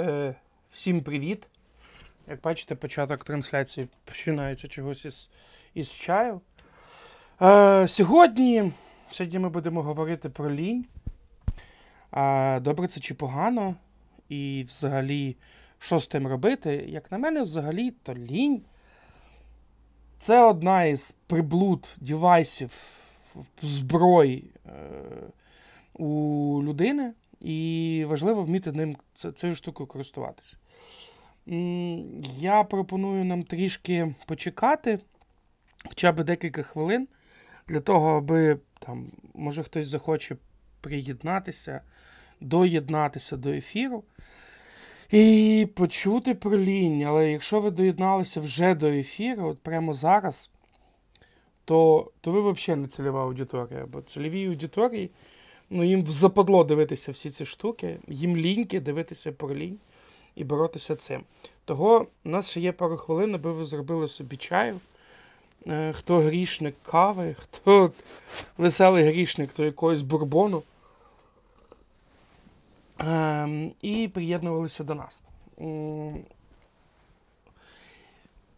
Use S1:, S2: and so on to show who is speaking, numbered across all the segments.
S1: Е, Всім привіт! Як бачите, початок трансляції починається чогось із, із чаю. Е, Сьогодні сьогодні ми будемо говорити про лінь. Е, добре це чи погано, і взагалі, що з тим робити. Як на мене, взагалі, то лінь це одна із приблуд девайсів зброї е, у людини. І важливо вміти ним цією штукою користуватися. Я пропоную нам трішки почекати хоча б декілька хвилин для того, аби там, може хтось захоче приєднатися, доєднатися до ефіру і почути про лінь. Але якщо ви доєдналися вже до ефіру, от прямо зараз, то то ви взагалі не цільова аудиторія, бо цільові аудиторії. Ну, їм западло дивитися всі ці штуки, їм ліньки дивитися про лінь і боротися цим. Того у нас ще є пару хвилин, аби ви зробили собі чаю. Е, хто грішник кави, хто веселий грішник, то якогось бурбону. Ем, і приєднувалися до нас.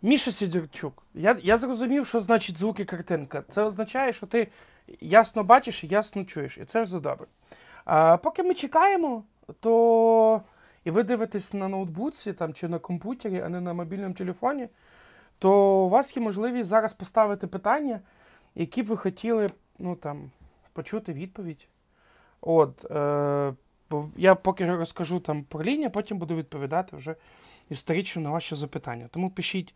S1: Міша Сідірчук, я я зрозумів, що значить звук і картинка. Це означає, що ти ясно бачиш і ясно чуєш. І це ж за добре. А поки ми чекаємо, то і ви дивитесь на ноутбуці там, чи на комп'ютері, а не на мобільному телефоні, то у вас є можливість зараз поставити питання, які б ви хотіли ну, там, почути відповідь. От, е, Я поки розкажу там про лінію, потім буду відповідати вже історично на ваші запитання. Тому пишіть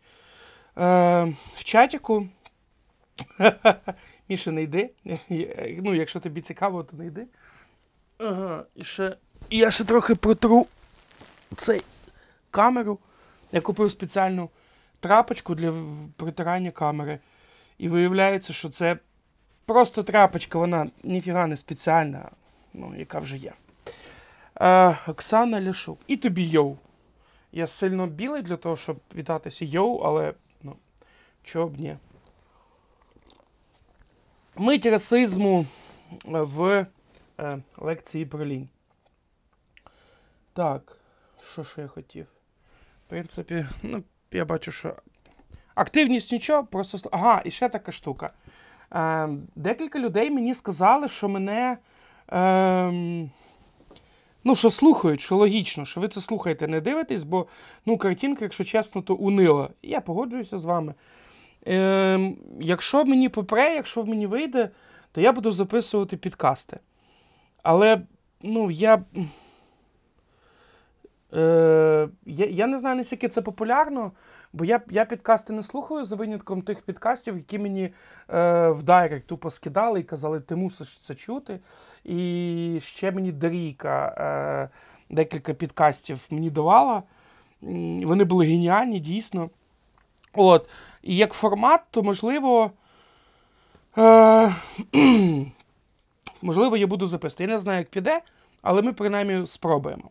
S1: е, в чатіку. Міша, не йди. Ну, якщо тобі цікаво, то не йди. Ага, і ще. Я ще трохи протру цей камеру. Я купив спеціальну трапочку для притирання камери. І виявляється, що це просто трапочка, вона ніфіга не спеціальна, ну, яка вже є. Е, Оксана Ляшук. І тобі йоу. Я сильно білий для того, щоб вітатися йоу, але ну, чого б ні. Мить расизму в е, лекції про лінь. Так, що ж я хотів? В принципі, ну, я бачу, що активність нічого, просто. Ага, і ще така штука. Е, Декілька людей мені сказали, що мене. Е, Ну, що слухають, що логічно, що ви це слухаєте, не дивитесь, бо ну, картинка, якщо чесно, то унила. Я погоджуюся з вами. Е, Якщо мені попре, якщо мені вийде, то я буду записувати підкасти. Але, ну, я. Е, Я я не знаю, наскільки це популярно, бо я я підкасти не слухаю за винятком тих підкастів, які мені е, в Дайрект тупо скидали і казали, ти мусиш це чути. І ще мені Дарійка е, декілька підкастів мені давала. Вони були геніальні, дійсно. От. І як формат, то можливо. Е, Можливо, я буду записувати. Я не знаю, як піде, але ми принаймні спробуємо.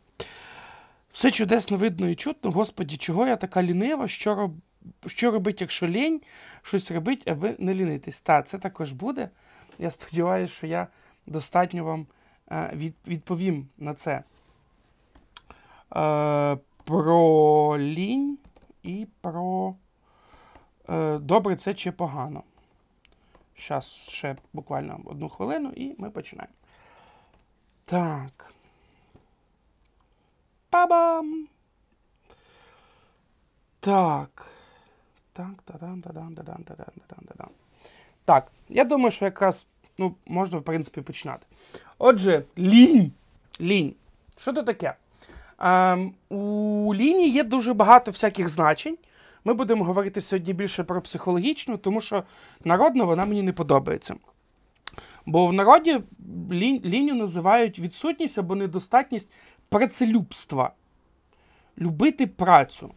S1: Все чудесно видно і чутно, Господі, чого я така лінива, що роб... що робить, якщо лінь, щось робить, аби не лінитись. Та, це також буде. Я сподіваюся, що я достатньо вам е, від... відповім на це. Е, Про лінь і про. Е, добре це чи погано. Зараз ще буквально одну хвилину і ми починаємо. Так. Па-бам! Так. Так, та-дам, та-дам, та-дам, та-дам, та-дам, та-дам. Так, я думаю, що якраз ну, можна, в принципі, починати. Отже, лінь. Лінь. Що це таке? Ем, У лінії є дуже багато всяких значень. Ми будемо говорити сьогодні більше про психологічну, тому що народно вона мені не подобається. Бо в народі лінію називають відсутність або недостатність працелюбства. Любити працю.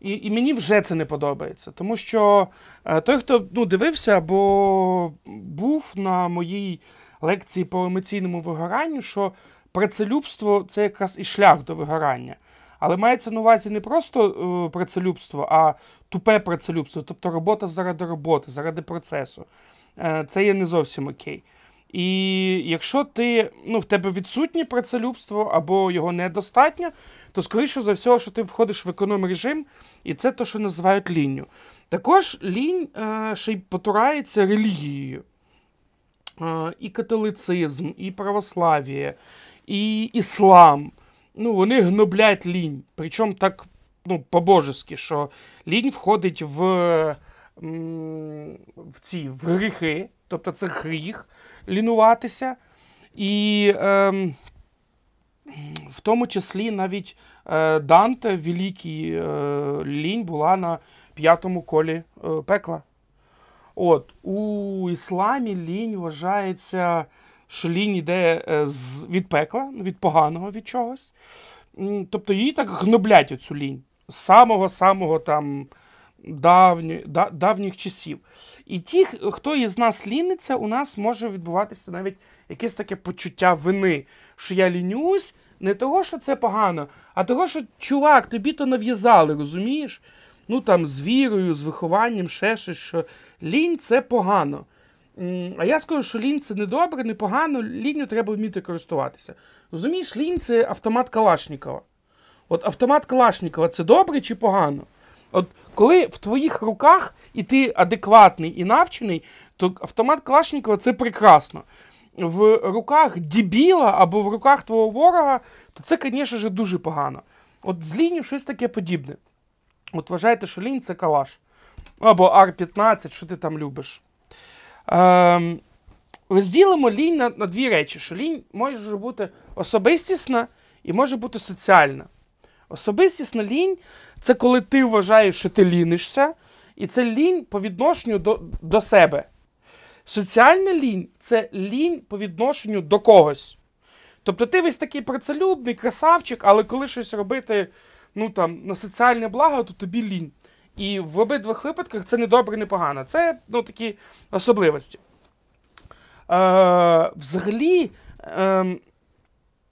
S1: І і мені вже це не подобається. Тому що е, той, хто ну, дивився або був на моїй лекції по емоційному вигоранню, що працелюбство це якраз і шлях до вигорання. Але мається на увазі не просто е, працелюбство, а тупе працелюбство, тобто робота заради роботи, заради процесу. Е, це є не зовсім окей. І якщо ти, ну, в тебе відсутнє працелюбство або його недостатньо, то скоріше за все, що ти входиш в економ режим, і це те, що називають лінню. Також лінь е, ще й потурається релігією. Е, і католицизм, і православ'я, і іслам. Ну, Вони гноблять лінь. Причому так ну, по-божески, що лінь входить в в ці в гріхи, тобто це гріх лінуватися. І е, в тому числі навіть е, Данте, великий е, лінь, була на п'ятому колі е, пекла. От, У ісламі лінь вважається, що лінь йде е, від пекла, від поганого від чогось. Тобто її так гноблять оцю лінь з самого-самого там давні, да, давніх часів. І ті, хто із нас ліниться, у нас може відбуватися навіть якесь таке почуття вини, що я лінюсь, не того, що це погано, а того, що чувак, тобі то нав'язали, розумієш? Ну там з вірою, з вихованням, ще щось, що лінь це погано. А я скажу, що лінь це не добре, не погано, лінню треба вміти користуватися. Розумієш, лінь це автомат Калашнікова. От автомат Калашнікова це добре чи погано? От коли в твоїх руках і ти адекватний і навчений, то автомат Калашникова це прекрасно. В руках дебіла або в руках твого ворога, то це, звісно дуже погано. От з лінію щось таке подібне. От вважайте, що лінь це калаш. Або Ар-15, що ти там любиш. Ем, розділимо лінь на, на дві речі: що лінь може бути особистісна і може бути соціальна. Особистісна лінь це коли ти вважаєш, що ти лінишся, і це лінь по відношенню до, до себе. Соціальна лінь це лінь по відношенню до когось. Тобто ти весь такий працелюбний, красавчик, але коли щось робити ну, там, на соціальне благо, то тобі лінь. І в обидвих випадках це не добре, не погано. Це ну, такі особливості. Е, Взагалі, е,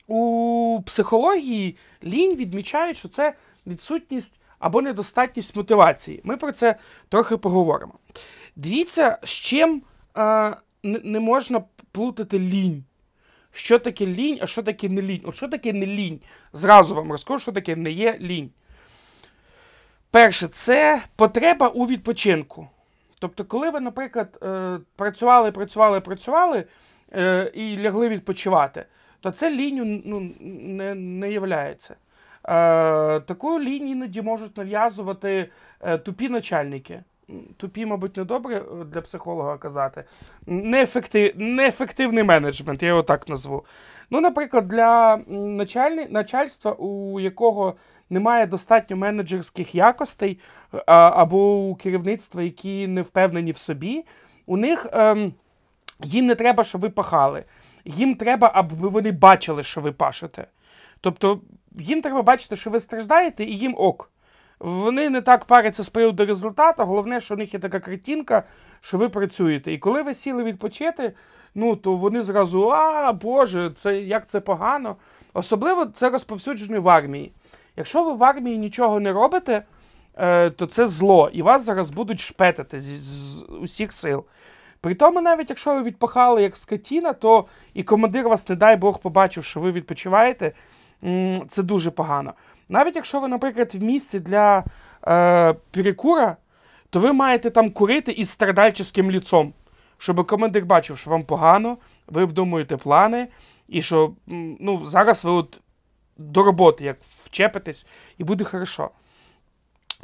S1: у психології лінь відмічають, що це відсутність або недостатність мотивації. Ми про це трохи поговоримо. Дивіться, з чим е, не можна плутати лінь. Що таке лінь, а що таке не лінь? От що таке не лінь? Зразу вам розкажу, що таке не є лінь. Перше, це потреба у відпочинку. Тобто, коли ви, наприклад, е, працювали, працювали, працювали е, і лягли відпочивати, то це лінію ну, не не являється. Е, Таку лінію іноді можуть нав'язувати тупі начальники. Тупі, мабуть, не добре для психолога казати. Неефектив, неефективний менеджмент, я його так назву. Ну, Наприклад, для начальні, начальства, у якого немає достатньо менеджерських якостей, а, або у керівництва, які не впевнені в собі, у них ем, їм не треба, щоб ви пахали. Їм треба, аби вони бачили, що ви пашете. Тобто їм треба бачити, що ви страждаєте, і їм ок. Вони не так паряться з приводу результату, головне, що у них є така картинка, що ви працюєте. І коли ви сіли відпочити, ну то вони зразу, а Боже, це як це погано. Особливо це розповсюджено в армії. Якщо ви в армії нічого не робите, е, то це зло, і вас зараз будуть шпетати з, усіх сил. При тому, навіть якщо ви відпахали як скотіна, то і командир вас, не дай Бог, побачив, що ви відпочиваєте, це дуже погано. Навіть якщо ви, наприклад, в місці для е, перекура, то ви маєте там курити із страдальческим ліцом, щоб командир бачив, що вам погано, ви обдумуєте плани, і що ну, зараз ви от до роботи як вчепитесь, і буде хорошо.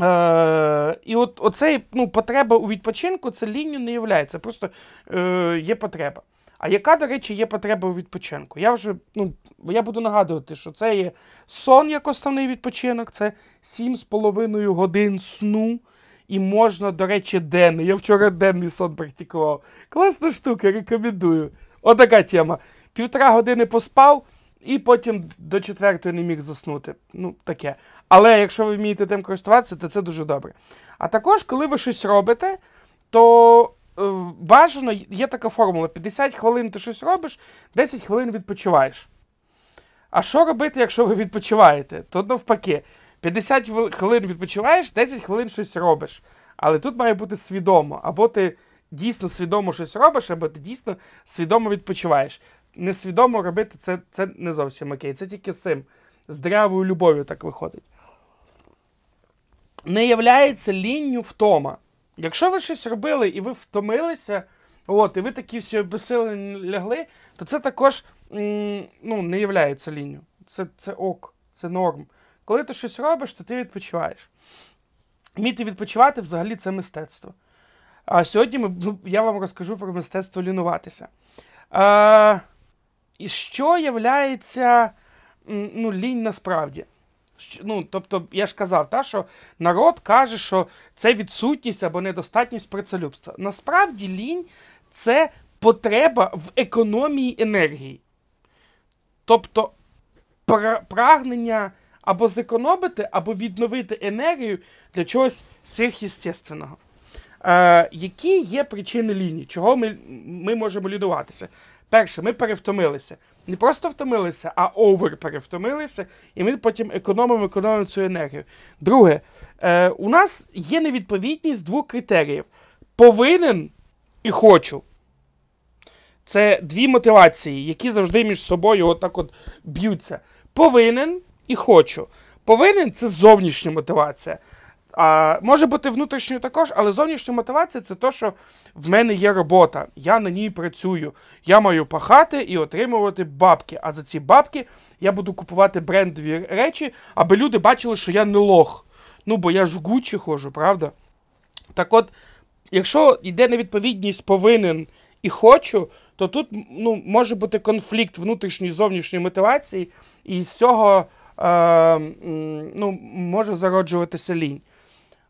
S1: Е, І от оцей ну, потреба у відпочинку це лінію не. Це просто е, є потреба. А яка, до речі, є потреба у відпочинку? Я вже ну, я буду нагадувати, що це є сон як основний відпочинок, це 7,5 годин сну. І можна, до речі, денний. Я вчора денний сон практикував. Класна штука, рекомендую. Отака тема. Півтора години поспав, і потім до четвертої не міг заснути. Ну, таке. Але якщо ви вмієте тим користуватися, то це дуже добре. А також, коли ви щось робите, то е, бажано є така формула: 50 хвилин ти щось робиш, 10 хвилин відпочиваєш. А що робити, якщо ви відпочиваєте? То навпаки, 50 хвилин відпочиваєш, 10 хвилин щось робиш. Але тут має бути свідомо. Або ти дійсно свідомо щось робиш, або ти дійсно свідомо відпочиваєш. Несвідомо робити це це не зовсім окей. Це тільки з цим. З дрявою любов'ю так виходить. Не являється лінню втома. Якщо ви щось робили і ви втомилися, от, і ви такі всі обесилені лягли, то це також м, ну, не являється лінню. Це, Це ок, це норм. Коли ти щось робиш, то ти відпочиваєш. Вміти відпочивати взагалі це мистецтво. А сьогодні ми, ну, я вам розкажу про мистецтво лінуватися. А, І що являється ну, лінь насправді? Ну, Тобто, я ж казав, та, що народ каже, що це відсутність або недостатність працелюбства. Насправді, лінь це потреба в економії енергії. Тобто прагнення або зекономити, або відновити енергію для чогось сверхъестественного. Е, Які є причини лінії? Чого ми ми можемо лінуватися? Перше, ми перевтомилися. Не просто втомилися, а овер перевтомилися, і ми потім економимо економимо цю енергію. Друге, е, у нас є невідповідність двох критеріїв: повинен і хочу. Це дві мотивації, які завжди між собою отак от б'ються. Повинен і хочу. Повинен це зовнішня мотивація. А, Може бути внутрішньою також, але зовнішня мотивація це те, що в мене є робота, я на ній працюю. Я маю пахати і отримувати бабки. А за ці бабки я буду купувати брендові речі, аби люди бачили, що я не лох. Ну, бо я ж в Гуччі ходжу, правда? Так от, якщо йде невідповідність повинен і хочу, то тут ну, може бути конфлікт внутрішньої зовнішньої мотивації, і з цього ну, може зароджуватися лінь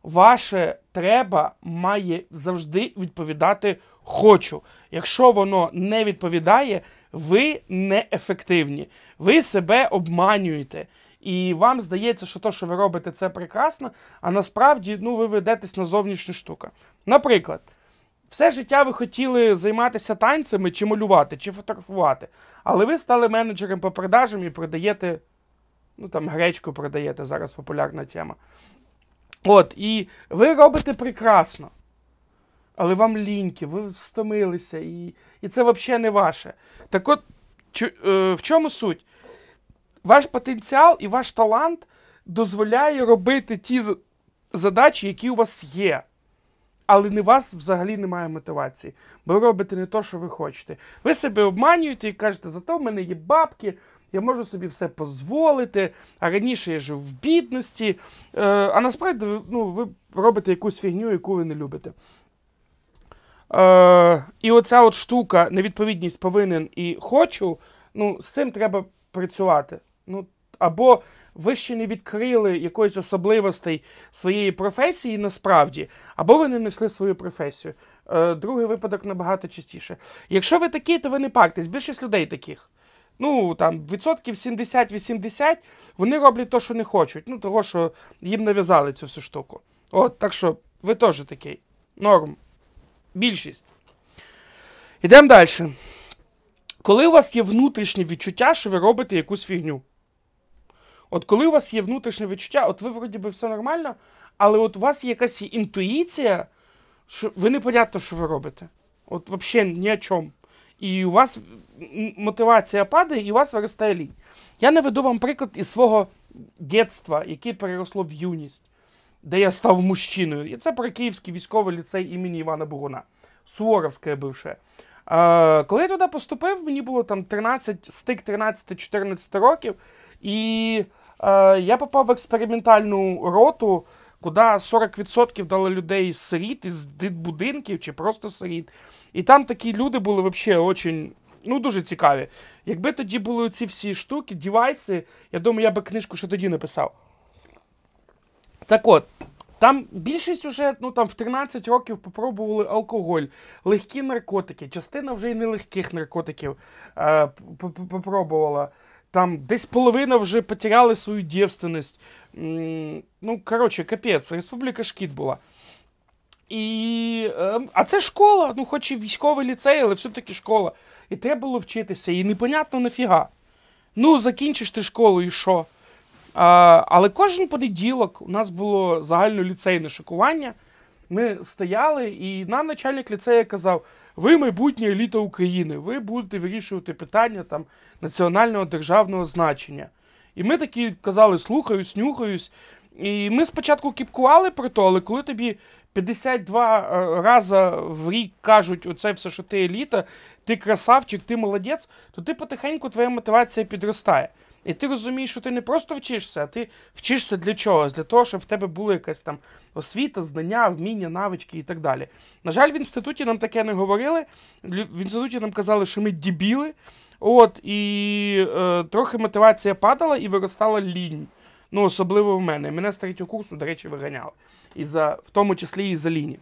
S1: ваше треба має завжди відповідати хочу. Якщо воно не відповідає, ви неефективні. Ви себе обманюєте. І вам здається, що те, що ви робите, це прекрасно, а насправді ну, ви ведетесь на зовнішню штуку. Наприклад, все життя ви хотіли займатися танцями, чи малювати, чи фотографувати, але ви стали менеджером по продажам і продаєте, ну там гречку продаєте, зараз популярна тема. От, і ви робите прекрасно. Але вам ліньки, ви встомилися, і і це взагалі не ваше. Так от, чу, е, в чому суть? Ваш потенціал і ваш талант дозволяє робити ті задачі, які у вас є. Але не вас взагалі немає мотивації. Бо ви робите не те, що ви хочете. Ви себе обманюєте і кажете, зато в мене є бабки, я можу собі все дозволити, а раніше я жив в бідності. Е, а насправді ну, ви робите якусь фігню, яку ви не любите. Е, І оця от штука, невідповідність повинен і хочу, ну, з цим треба працювати. Ну, Або ви ще не відкрили якоїсь особливостей своєї професії насправді, або ви не знайшли свою професію. Е, Другий випадок набагато частіше. Якщо ви такі, то ви не парктесь. Більшість людей таких ну там відсотків 70-80 вони роблять те, що не хочуть. Ну, того, що їм нав'язали цю всю штуку. От, так що ви теж такий. Норм. Більшість. Ідемо далі. Коли у вас є внутрішнє відчуття, що ви робите якусь фігню. От коли у вас є внутрішнє відчуття, от ви вроді би все нормально, але от у вас є якась інтуїція, що ви не понятно, що ви робите. От взагалі ні о чому і у вас мотивація падає, і у вас виростає лінь. Я наведу вам приклад із свого дитинства, яке переросло в юність, де я став мужчиною. І це про Київський військовий ліцей імені Івана Бугуна, Суворовське бивше. Е, коли я туди поступив, мені було там 13, стик 13-14 років, і е, я попав в експериментальну роту, куди 40% дали людей сиріт, із будинків чи просто сиріт. І там такі люди були взагалі очень, ну, дуже цікаві. Якби тоді були ці всі штуки, девайси, я думаю, я би книжку ще тоді написав. Так от, там більшість уже ну, там, в 13 років попробували алкоголь, легкі наркотики. Частина вже й нелегких наркотиків е, попробувала. Там десь половина вже потеряли свою дівственність. Ну, коротше, капець, республіка шкіт була. І, е, А це школа, ну хоч і військовий ліцей, але все-таки школа. І треба було вчитися. І непонятно нафіга. Ну, закінчиш ти школу і що? А, Але кожен понеділок у нас було загальноліцейне шокування. ми стояли, і нам начальник ліцею казав: ви майбутнє еліта України, ви будете вирішувати питання там національного державного значення. І ми такі казали, слухаюсь, нюхаюсь. І ми спочатку кіпкували про то, але коли тобі 52 е, рази в рік кажуть, оце все, що ти еліта, ти красавчик, ти молодець, то ти потихеньку твоя мотивація підростає. І ти розумієш, що ти не просто вчишся, а ти вчишся для чогось, для того, щоб в тебе була якась там освіта, знання, вміння, навички і так далі. На жаль, в інституті нам таке не говорили. В інституті нам казали, що ми дібіли. От, і е, трохи мотивація падала і виростала лінь. Ну, особливо в мене. Мене з третього курсу, до речі, виганяли. І за, в тому числі і за ліні.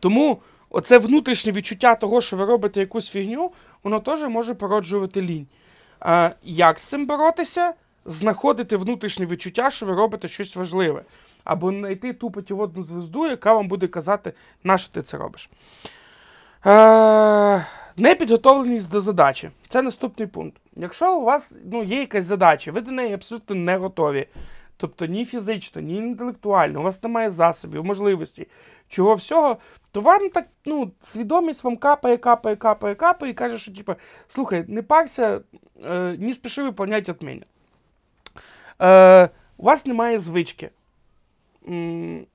S1: Тому оце внутрішнє відчуття того, що ви робите якусь фігню, воно теж може породжувати лінь. А, Як з цим боротися? Знаходити внутрішнє відчуття, що ви робите щось важливе. Або знайти ту путіводну звезду, яка вам буде казати, на що ти це робиш. Е, Непідготовленість до задачі. Це наступний пункт. Якщо у вас ну, є якась задача, ви до неї абсолютно не готові. Тобто ні фізично, ні інтелектуально, у вас немає засобів, можливостей, чого всього, то вам так, ну, свідомість вам капає, капає, капає, капає, і каже, що, типу, слухай, не парся, е, не спіши виповняти від мене. Е, У вас немає звички.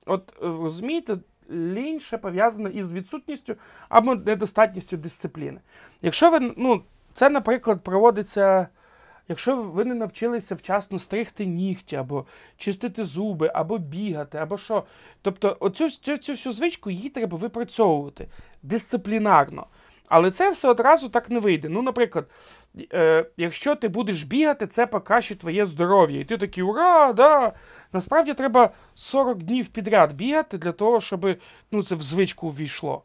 S1: От розумієте, лінь ще пов'язана із відсутністю або недостатністю дисципліни. Якщо ви, ну, це, наприклад, проводиться. Якщо ви не навчилися вчасно стригти нігті, або чистити зуби, або бігати, або що. Тобто, оцю цю, цю всю звичку її треба випрацьовувати дисциплінарно. Але це все одразу так не вийде. Ну, наприклад, е, якщо ти будеш бігати, це покращить твоє здоров'я. І ти такий ура, да! Насправді треба 40 днів підряд бігати для того, щоб ну, це в звичку ввійшло.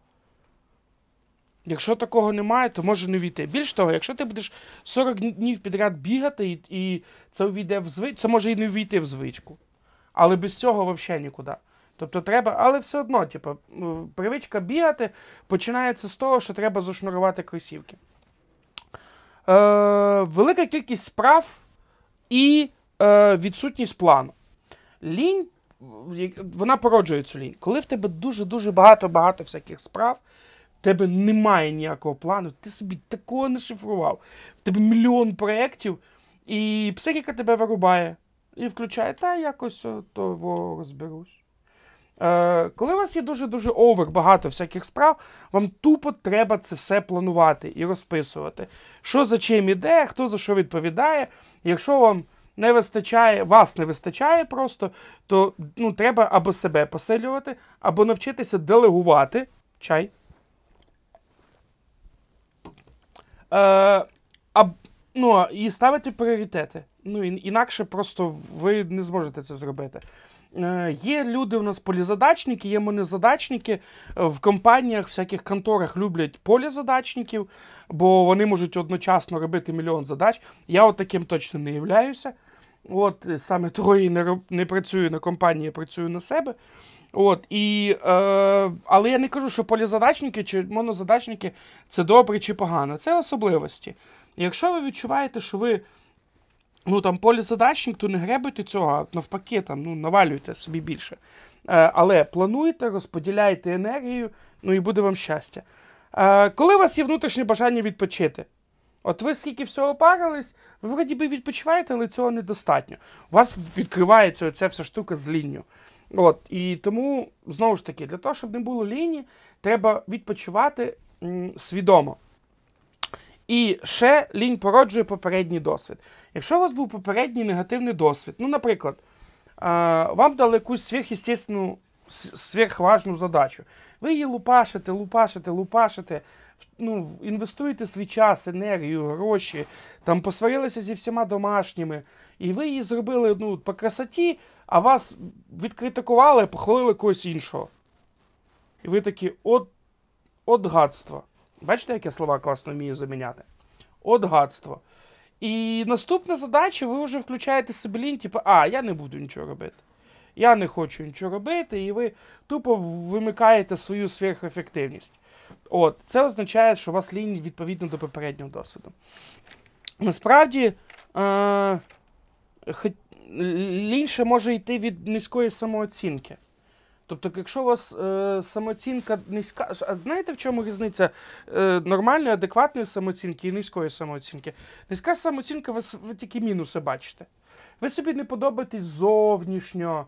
S1: Якщо такого немає, то може не війти. Більш того, якщо ти будеш 40 днів підряд бігати, і і це увійде в звичку, це може і не ввійти в звичку. Але без цього взагалі нікуди. Тобто треба, але все одно, типу, привичка бігати починається з того, що треба зашнурувати кросівки. Е, Велика кількість справ і е, відсутність плану. Лінь, вона породжує цю лінь. Коли в тебе дуже-дуже багато-багато всяких справ тебе немає ніякого плану, ти собі такого не шифрував. В тебе мільйон проєктів, і психіка тебе вирубає і включає, та якось того розберусь. Е, Коли у вас є дуже-дуже овер, багато всяких справ, вам тупо треба це все планувати і розписувати. Що за чим іде, хто за що відповідає. Якщо вам не вистачає, вас не вистачає просто, то ну, треба або себе посилювати, або навчитися делегувати чай. Е, а, ну, І ставити пріоритети. Ну, Інакше просто ви не зможете це зробити. Е, Є люди у нас полізадачники, є монозадачники. В компаніях, всяких конторах люблять полізадачників, бо вони можуть одночасно робити мільйон задач. Я от таким точно не являюся. От Саме того і не, не працюю на компанії, працюю на себе. От, і, е, Але я не кажу, що полізадачники чи монозадачники це добре чи погано. Це особливості. Якщо ви відчуваєте, що ви ну, там, полізадачник, то не гребуйте цього, а навпаки, там, ну, навалюйте собі більше. Е, але плануйте, розподіляйте енергію, ну і буде вам щастя. Е, Коли у вас є внутрішнє бажання відпочити? От ви скільки всього парились, ви вроді би відпочиваєте, але цього недостатньо. У вас відкривається оця вся штука з лінню. От, І тому, знову ж таки, для того, щоб не було лінії, треба відпочивати м, свідомо. І ще лінь породжує попередній досвід. Якщо у вас був попередній негативний досвід, ну, наприклад, вам дали якусь сверхъестественну, сверхважну задачу. Ви її лупашите, лупашите, лупашите, ну, інвестуєте свій час, енергію, гроші, там посварилися зі всіма домашніми, і ви її зробили ну, по красоті, а вас відкритикували, похвалили когось іншого. І ви такі, от от гадство. Бачите, як я слова класно вмію заміняти? От гадство. І наступна задача, ви вже включаєте собі лінь, типу, а, я не буду нічого робити. Я не хочу нічого робити, і ви тупо вимикаєте свою сверхефективність. От, Це означає, що у вас лінь відповідно до попереднього досвіду. Насправді, е, лінь ще може йти від низької самооцінки. Тобто, якщо у вас е, самооцінка низька, а знаєте в чому різниця е, нормальної, адекватної самооцінки і низької самооцінки? Низька самооцінка, ви, ви тільки мінуси бачите. Ви собі не подобаєтесь зовнішньо,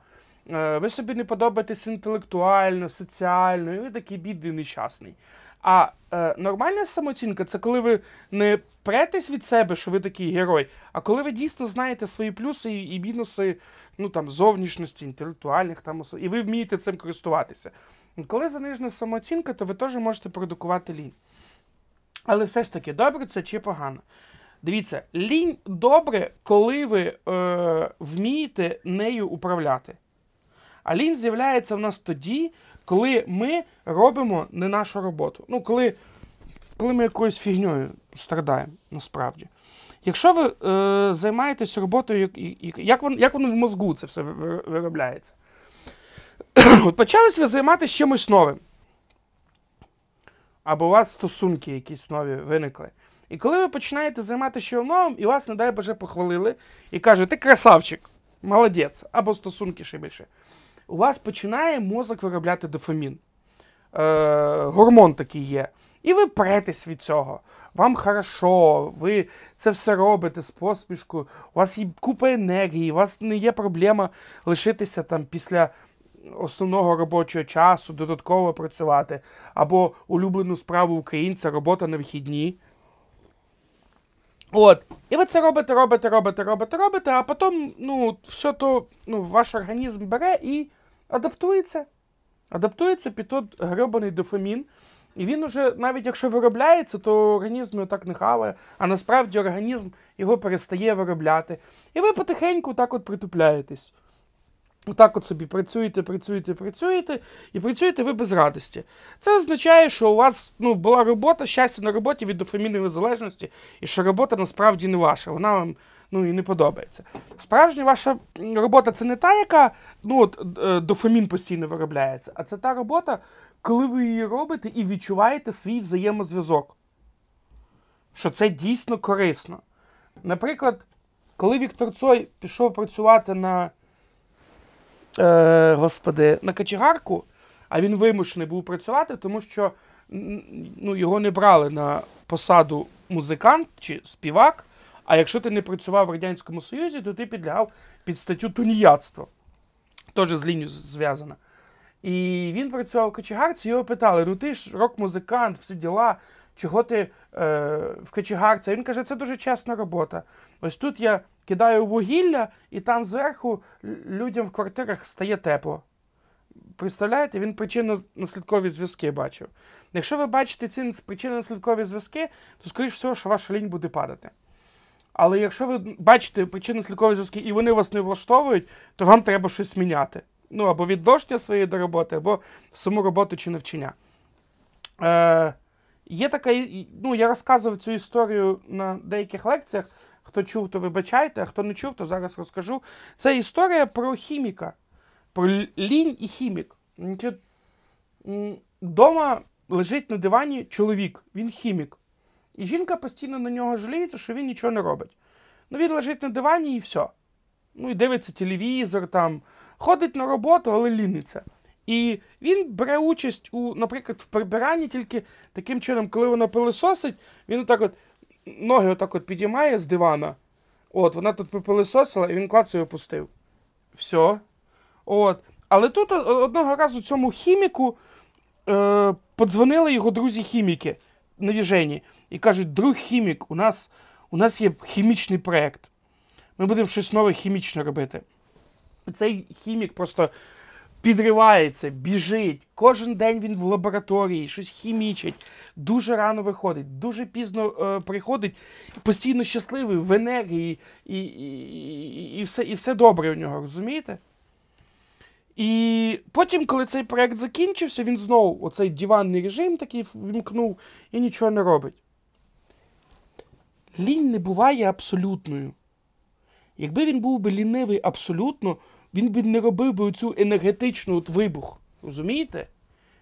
S1: е, ви собі не подобаєтесь інтелектуально, соціально, і ви такий бідний нещасний. А е, нормальна самооцінка це коли ви не претесь від себе, що ви такий герой, а коли ви дійсно знаєте свої плюси і, і мінуси ну, там, зовнішності, інтелектуальних там, і ви вмієте цим користуватися. Коли занижена самооцінка, то ви теж можете продукувати лінь. Але все ж таки, добре це чи погано? Дивіться, лінь добре, коли ви е, вмієте нею управляти. А лінь з'являється в нас тоді, коли ми робимо не нашу роботу. Ну, коли, коли ми якоюсь фігньою страдаємо, насправді. Якщо ви е, займаєтесь роботою, як, воно, як воно в мозку це все ви- ви- виробляється? От почались ви займатися чимось новим. Або у вас стосунки якісь нові виникли. І коли ви починаєте займатися чимось новим, і вас, не дай Боже, похвалили, і кажуть, ти красавчик, молодець, або стосунки ще більше, у вас починає мозок виробляти дофамін. Е, гормон такий є. І ви претесь від цього. Вам хорошо, ви це все робите з посмішкою, у вас є купа енергії, у вас не є проблема лишитися там після основного робочого часу, додатково працювати, або улюблену справу українця, робота на вихідні. От. І ви це робите, робите, робите, робите, робите, а потім, ну, все то, ну, ваш організм бере і адаптується. Адаптується під той гребаний дофамін. І він уже, навіть якщо виробляється, то організм його так не хаває, а насправді організм його перестає виробляти. І ви потихеньку так от притупляєтесь. Отак от собі працюєте, працюєте, працюєте, і працюєте ви без радості. Це означає, що у вас ну, була робота, щастя на роботі від дофамінової залежності, і що робота насправді не ваша, вона вам ну, і не подобається. Справжня ваша робота це не та, яка ну, от, е, дофамін постійно виробляється, а це та робота, коли ви її робите і відчуваєте свій взаємозв'язок. Що це дійсно корисно. Наприклад, коли Віктор Цой пішов працювати на е, господи, на качегарку, а він вимушений був працювати, тому що ну, його не брали на посаду музикант чи співак. А якщо ти не працював в Радянському Союзі, то ти підлягав під статтю туніяцтво. Теж з лінію зв'язана. І він працював в кочегарці, його питали: ну ти ж рок-музикант, всі діла, чого ти е, в кочегарці? Він каже, це дуже чесна робота. Ось тут я кидаю вугілля, і там зверху людям в квартирах стає тепло. Представляєте, він причинно-наслідкові зв'язки бачив. Якщо ви бачите ці причинно-наслідкові зв'язки, то скоріш всього, що ваша лінь буде падати. Але якщо ви бачите причинно-наслідкові зв'язки і вони вас не влаштовують, то вам треба щось міняти. Ну, або відношення своєї до роботи, або саму роботу чи навчання. Е, є така, ну, я розказував цю історію на деяких лекціях. Хто чув, то вибачайте, а хто не чув, то зараз розкажу. Це історія про хіміка, про лінь і хімік. Дома лежить на дивані чоловік, він хімік. І жінка постійно на нього жаліється, що він нічого не робить. Ну, він лежить на дивані і все. Ну, і дивиться телевізор, там, ходить на роботу, але ліниться. І він бере участь у, наприклад, в прибиранні тільки таким чином, коли вона пилисосить, він отак от ноги отак от підіймає з дивана. От, вона тут попилисосила, і він клац і опустив. Все. От. Але тут одного разу цьому хіміку е, подзвонили його друзі-хіміки на віжені і кажуть: друг хімік, у нас, у нас є хімічний проєкт. Ми будемо щось нове хімічне робити. І цей хімік просто підривається, біжить. Кожен день він в лабораторії, щось хімічить, дуже рано виходить, дуже пізно е, приходить, постійно щасливий, в енергії, і, і, і, і, все, і все добре у нього, розумієте? І потім, коли цей проект закінчився, він знову оцей диванний режим такий вімкнув і нічого не робить. Лінь не буває абсолютною. Якби він був би лінивий абсолютно, він би не робив би оцю енергетичну от вибух. Розумієте?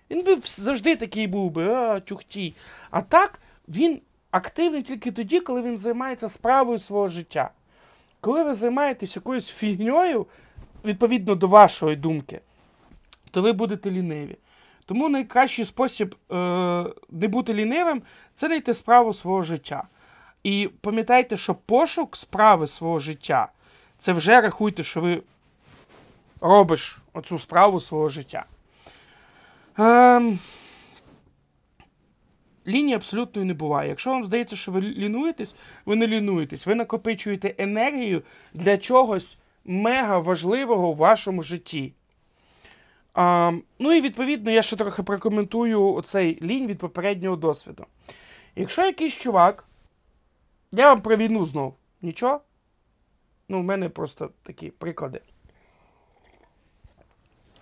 S1: Він би завжди такий був би, а, тюхтій. А так, він активний тільки тоді, коли він займається справою свого життя. Коли ви займаєтесь якоюсь фігньою, відповідно до вашої думки, то ви будете ліниві. Тому найкращий спосіб е, не бути лінивим це знайти справу свого життя. І пам'ятайте, що пошук справи свого життя це вже рахуйте, що ви робиш оцю справу свого життя. Ем, Лінії абсолютно не буває. Якщо вам здається, що ви лінуєтесь, ви не лінуєтесь. Ви накопичуєте енергію для чогось мега важливого в вашому житті. А, Ну і відповідно я ще трохи прокоментую оцей лінь від попереднього досвіду. Якщо якийсь чувак, я вам про війну знов, нічого? Ну, в мене просто такі приклади.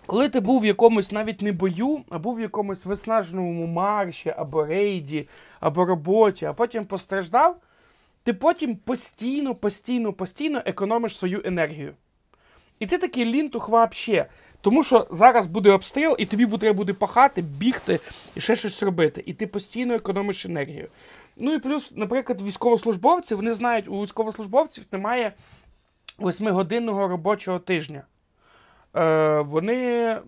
S1: Коли ти був в якомусь навіть не бою, а був в якомусь виснаженому марші, або рейді, або роботі, а потім постраждав, ти потім постійно, постійно, постійно економиш свою енергію. І ти такий лінтух вообще. Тому що зараз буде обстріл, і тобі треба буде пахати, бігти і ще щось робити. І ти постійно економиш енергію. Ну і плюс, наприклад, військовослужбовці вони знають, у військовослужбовців немає восьмигодинного робочого тижня. Е, Вони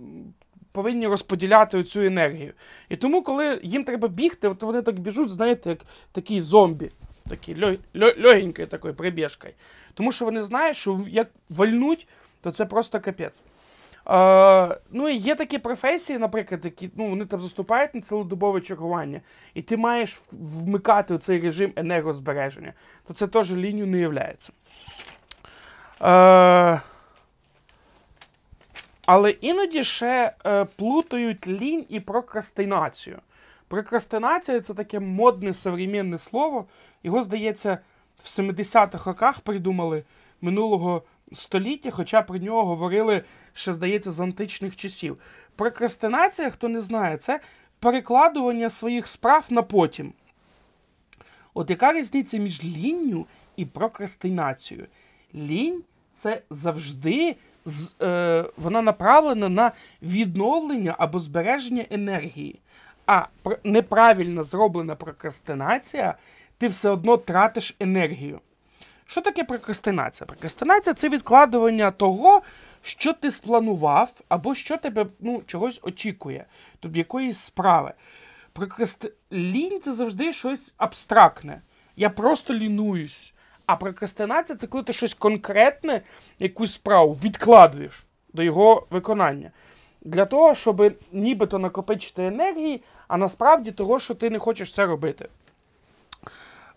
S1: повинні розподіляти цю енергію. І тому, коли їм треба бігти, от вони так біжуть, знаєте, як такі зомбі, такі льо, льо, прибіжкою. Тому що вони знають, що як вальнуть, то це просто капець. Е, ну і є такі професії, наприклад, які ну, вони там заступають на цілодобове чергування, і ти маєш вмикати цей режим енергозбереження, то це теж лінію не являється. Е, але іноді ще е, плутають лінь і прокрастинацію. Прокрастинація це таке модне современне слово. Його, здається, в 70-х роках придумали минулого століття, хоча про нього говорили, ще, здається, з античних часів. Прокрастинація, хто не знає, це перекладування своїх справ на потім. От яка різниця між лінню і прокрастинацією? Лінь це завжди е, вона направлена на відновлення або збереження енергії. А неправильно зроблена прокрастинація, ти все одно тратиш енергію. Що таке прокрастинація? Прокрастинація це відкладування того, що ти спланував, або що тебе ну, чогось очікує, тобто якоїсь справи. Прокрасти... Лінь це завжди щось абстрактне. Я просто лінуюсь. А прокрастинація це коли ти щось конкретне, якусь справу відкладуєш до його виконання. Для того, щоб нібито накопичити енергії, а насправді того, що ти не хочеш це робити.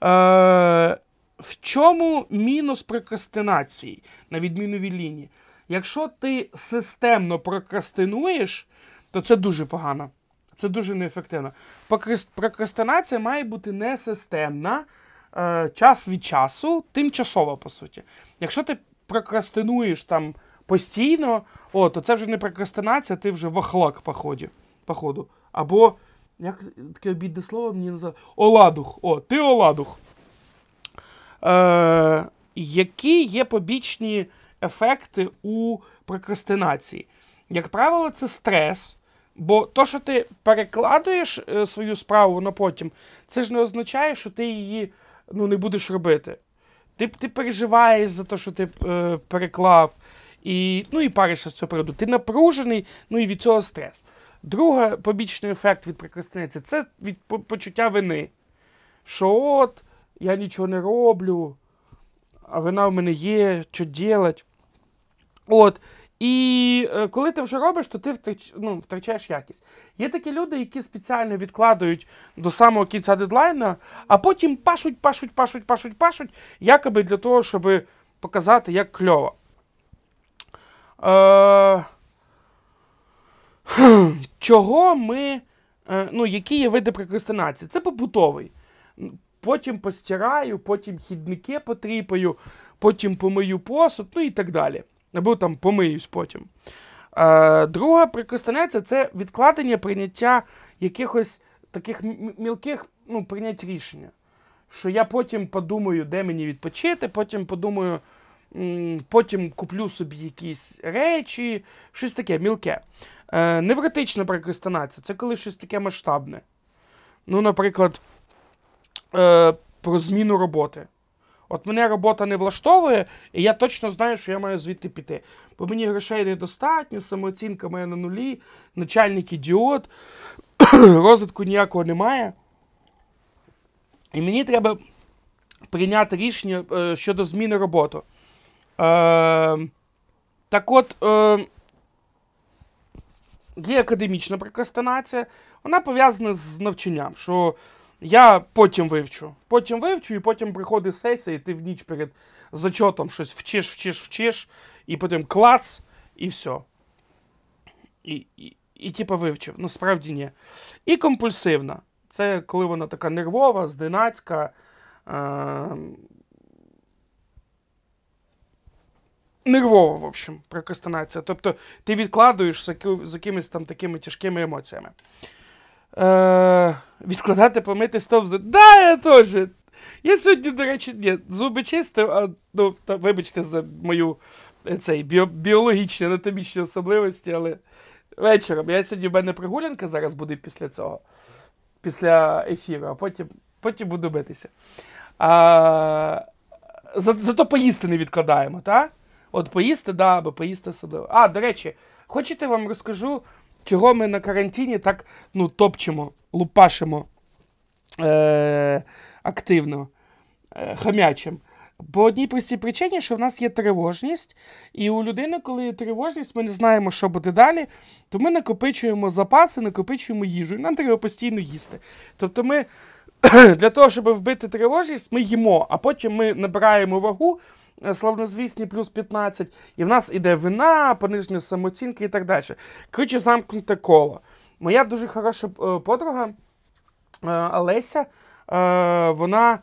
S1: Е, В чому мінус прокрастинації, на відміну від лінії? Якщо ти системно прокрастинуєш, то це дуже погано. Це дуже неефективно. Прокрастинація має бути несистемна, е, час від часу, тимчасово, по суті. Якщо ти прокрастинуєш там постійно, о, то це вже не прокрастинація, ти вже вахлак походу. Або, як таке обідне слово мені називає, оладух. О, ти оладух. Е, Які є побічні ефекти у прокрастинації? Як правило, це стрес. Бо то, що ти перекладуєш е, свою справу на потім, це ж не означає, що ти її ну, не будеш робити. Ти ти переживаєш за те, що ти е, переклав, і ну, і паришся з цього приводу. Ти напружений, ну і від цього стрес. Другий побічний ефект від прокрастинації це від почуття вини. Що от я нічого не роблю, а вина в мене є, що робити. От. І е, коли ти вже робиш, то ти втрач, ну, втрачаєш якість. Є такі люди, які спеціально відкладають до самого кінця дедлайна, а потім пашуть, пашуть, пашуть, пашуть, пашуть, якоби для того, щоб показати, як кльово. Е, Чого ми. Е, ну, Які є види прокрастинації? Це побутовий. Потім постираю, потім хідники потріпаю, потім помию посуд, ну і так далі або там помиюсь потім. Е, Друга прокрастинація це відкладення прийняття якихось таких мілких ну, прийнять рішення. Що я потім подумаю, де мені відпочити, потім подумаю, потім куплю собі якісь речі, щось таке мілке. Е, Невротична прокрастинація це коли щось таке масштабне. Ну, наприклад, е, про зміну роботи. От мене робота не влаштовує, і я точно знаю, що я маю звідти піти. Бо мені грошей недостатньо, самооцінка моя на нулі, начальник ідіот, розвитку ніякого немає. І мені треба прийняти рішення е, щодо зміни роботи. Е, так от, е, є академічна прокрастинація, вона пов'язана з навчанням. що я потім вивчу. Потім вивчу, і потім приходить сесія, і ти в ніч перед зачотом щось вчиш, вчиш, вчиш, і потім клац, і все. І, і, і типу вивчив. Насправді ні. І компульсивна. Це коли вона така нервова, здинацька. Е- Нервова, в общем, прокрастинація. Тобто ти відкладуєш з якимись там такими тяжкими емоціями. Е, Відкладати помити стов за. Да, я теж. Я сьогодні, до речі, ні, зуби чистив, а ну, та, вибачте за мою е, цей, біо, біологічні анатомічні особливості, але вечором. Я сьогодні в мене прогулянка зараз буде після цього, після ефіру, а потім потім буду битися. А, за, Зато поїсти не відкладаємо, так? От поїсти, да, бо поїсти особливо. А, до речі, хочете вам розкажу чого ми на карантині так ну, топчемо, лупашимо е- активно, е хам'ячим. По одній простій причині, що в нас є тривожність, і у людини, коли є тривожність, ми не знаємо, що буде далі, то ми накопичуємо запаси, накопичуємо їжу, і нам треба постійно їсти. Тобто ми для того, щоб вбити тривожність, ми їмо, а потім ми набираємо вагу, славнозвісні плюс 15, і в нас іде вина, пониження самооцінки і так далі. Коротше, замкнуте коло. Моя дуже хороша е, подруга Олеся, е, вона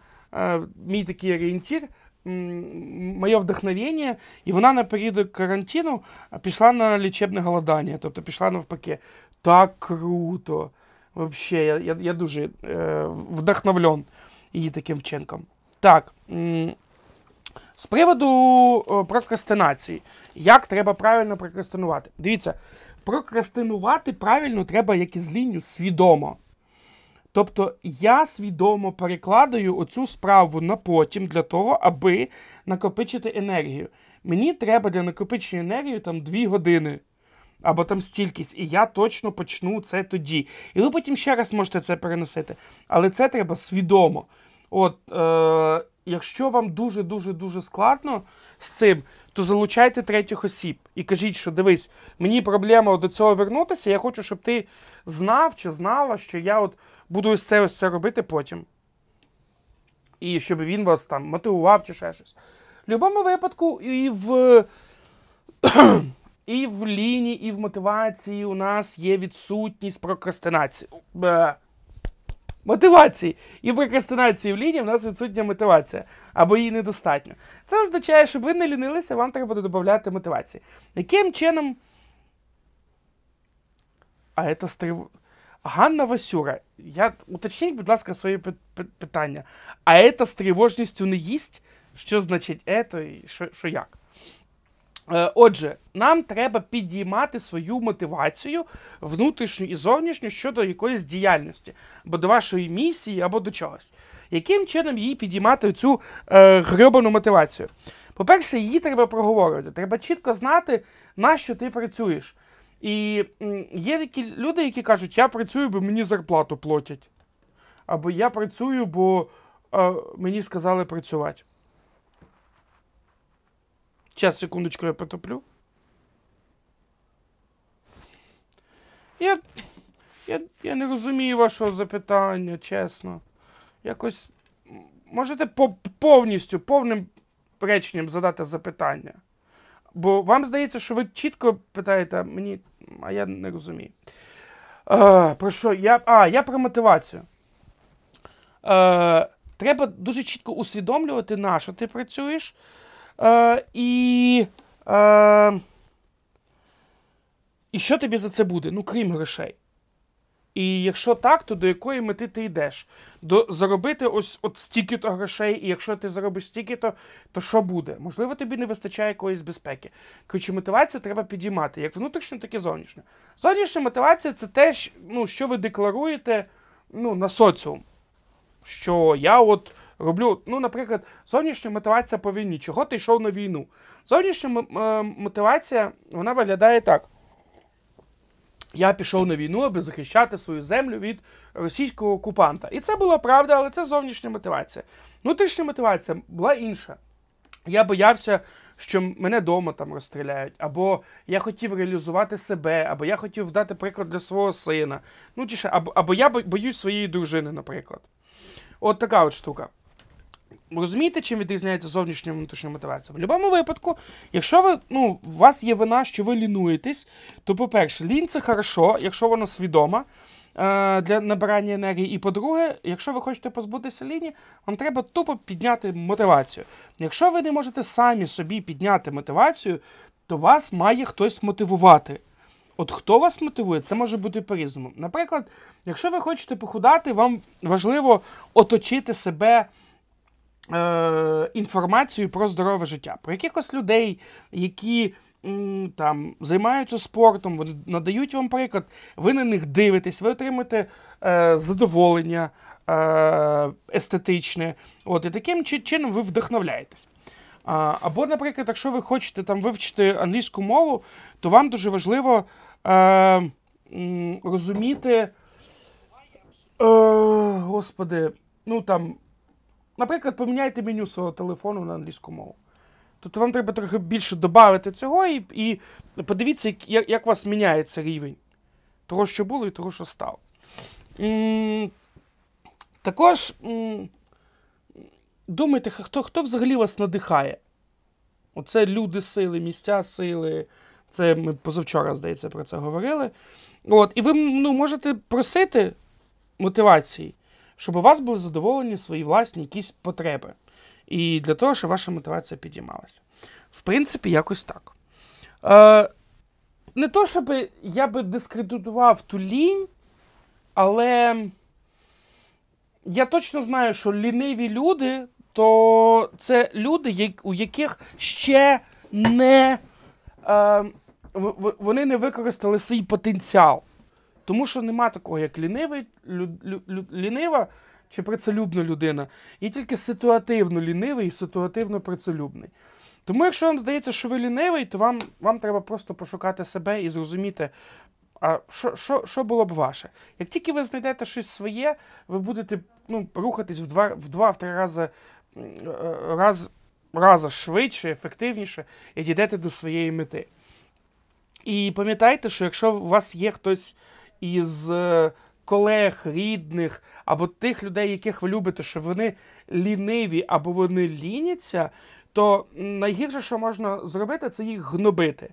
S1: мій такий орієнтір. Моє вдохновення, і вона на період карантину пішла на лічебне голодання, тобто пішла навпаки. Так круто. Вообще, я я, я дуже е, вдохновлен її таким вчинком. Так. З приводу прокрастинації, як треба правильно прокрастинувати? Дивіться, прокрастинувати правильно треба, як із лінію, свідомо. Тобто я свідомо перекладаю оцю справу на потім для того, аби накопичити енергію. Мені треба для накопичення енергії там 2 години. Або там стількись, і я точно почну це тоді. І ви потім ще раз можете це переносити. Але це треба свідомо. От, е, якщо вам дуже-дуже дуже складно з цим, то залучайте третіх осіб і кажіть, що дивись, мені проблема до цього вернутися. Я хочу, щоб ти знав чи знала, що я от буду ось це ось це робити потім. І щоб він вас там мотивував чи ще щось. В будь-якому випадку, і в і в лінії, і в мотивації у нас є відсутність прокрастинації мотивації. І прокрастинації в лінії в нас відсутня мотивація, або її недостатньо. Це означає, щоб ви не лінилися, вам треба додати мотивації. Яким чином. А це стрив... Ганна Васюра, я уточніть, будь ласка, своє питання. А це з тривожністю не їсть? Що значить ето і що, що як? Е, отже, нам треба підіймати свою мотивацію внутрішню і зовнішню щодо якоїсь діяльності, або до вашої місії, або до чогось. Яким чином її підіймати цю е, гребану мотивацію? По-перше, її треба проговорювати. Треба чітко знати, на що ти працюєш. І є такі люди, які кажуть, я працюю, бо мені зарплату платять. Або я працюю, бо е, мені сказали працювати. Сейчас, секундочку, я потоплю. Я я, я не розумію вашого запитання, чесно. Якось можете по повністю повним реченням задати запитання. Бо вам здається, що ви чітко питаєте, мені, а я не розумію. А, Про що? Я, А, я про мотивацію. А, Треба дуже чітко усвідомлювати, на що ти працюєш. Е, І е, і що тобі за це буде? Ну, крім грошей. І якщо так, то до якої мети ти йдеш? До Заробити ось от стільки-то грошей, і якщо ти заробиш стільки-то, то що буде? Можливо, тобі не вистачає якоїсь безпеки. Коротше, мотивацію треба підіймати, як внутрішню, так і зовнішню. Зовнішня мотивація це те, ну, що ви декларуєте ну, на соціум. Що я от роблю. Ну, наприклад, зовнішня мотивація по війні. Чого ти йшов на війну? Зовнішня е, мотивація вона виглядає так. Я пішов на війну, аби захищати свою землю від російського окупанта. І це була правда, але це зовнішня мотивація. Внутрішня мотивація була інша. Я боявся, що мене вдома там розстріляють, або я хотів реалізувати себе, або я хотів дати приклад для свого сина. Ну, чи ще, або, або я боюсь своєї дружини, наприклад. От така от штука. Розумієте, чим відрізняється зовнішня внутрішня мотивація? В будь-якому випадку, якщо ви, ну, у вас є вина, що ви лінуєтесь, то, по-перше, лінь це хорошо, якщо вона свідома е, для набирання енергії. І по-друге, якщо ви хочете позбутися ліні, вам треба тупо підняти мотивацію. Якщо ви не можете самі собі підняти мотивацію, то вас має хтось мотивувати. От хто вас мотивує, це може бути по-різному. Наприклад, якщо ви хочете похудати, вам важливо оточити себе е, інформацію про здорове життя, про якихось людей, які там займаються спортом, вони надають вам приклад, ви на них дивитесь, ви отримаєте е, задоволення е, естетичне. От, І таким чином ви вдохновляєтесь. А, Або, наприклад, якщо ви хочете там вивчити англійську мову, то вам дуже важливо е, розуміти. Е, Господи, ну там Наприклад, поміняйте меню свого телефону на англійську мову. Тобто вам треба трохи більше додати цього, і і подивіться, як як у вас міняється рівень того, що було, і того, що стало. Також думайте, хто хто взагалі вас надихає? Оце люди сили, місця сили. Це ми позавчора, здається, про це говорили. От, І ви ну, можете просити мотивації щоб у вас були задоволені свої власні якісь потреби. І для того, щоб ваша мотивація підіймалася. В принципі, якось так. Е, Не то, щоб я би дискредитував ту лінь, але я точно знаю, що ліниві люди, то це люди, у яких ще не е, вони не використали свій потенціал. Тому що нема такого, як лінивий, лю, лю, лю, лінива чи працелюбна людина. Є тільки ситуативно лінивий і ситуативно працелюбний. Тому, якщо вам здається, що ви лінивий, то вам вам треба просто пошукати себе і зрозуміти, а що що, що було б ваше. Як тільки ви знайдете щось своє, ви будете ну, рухатись в два в два-три рази раз, рази швидше, ефективніше і дійдете до своєї мети. І пам'ятайте, що якщо у вас є хтось із е, колег, рідних або тих людей, яких ви любите, що вони ліниві або вони ліняться, то найгірше, що можна зробити, це їх гнобити.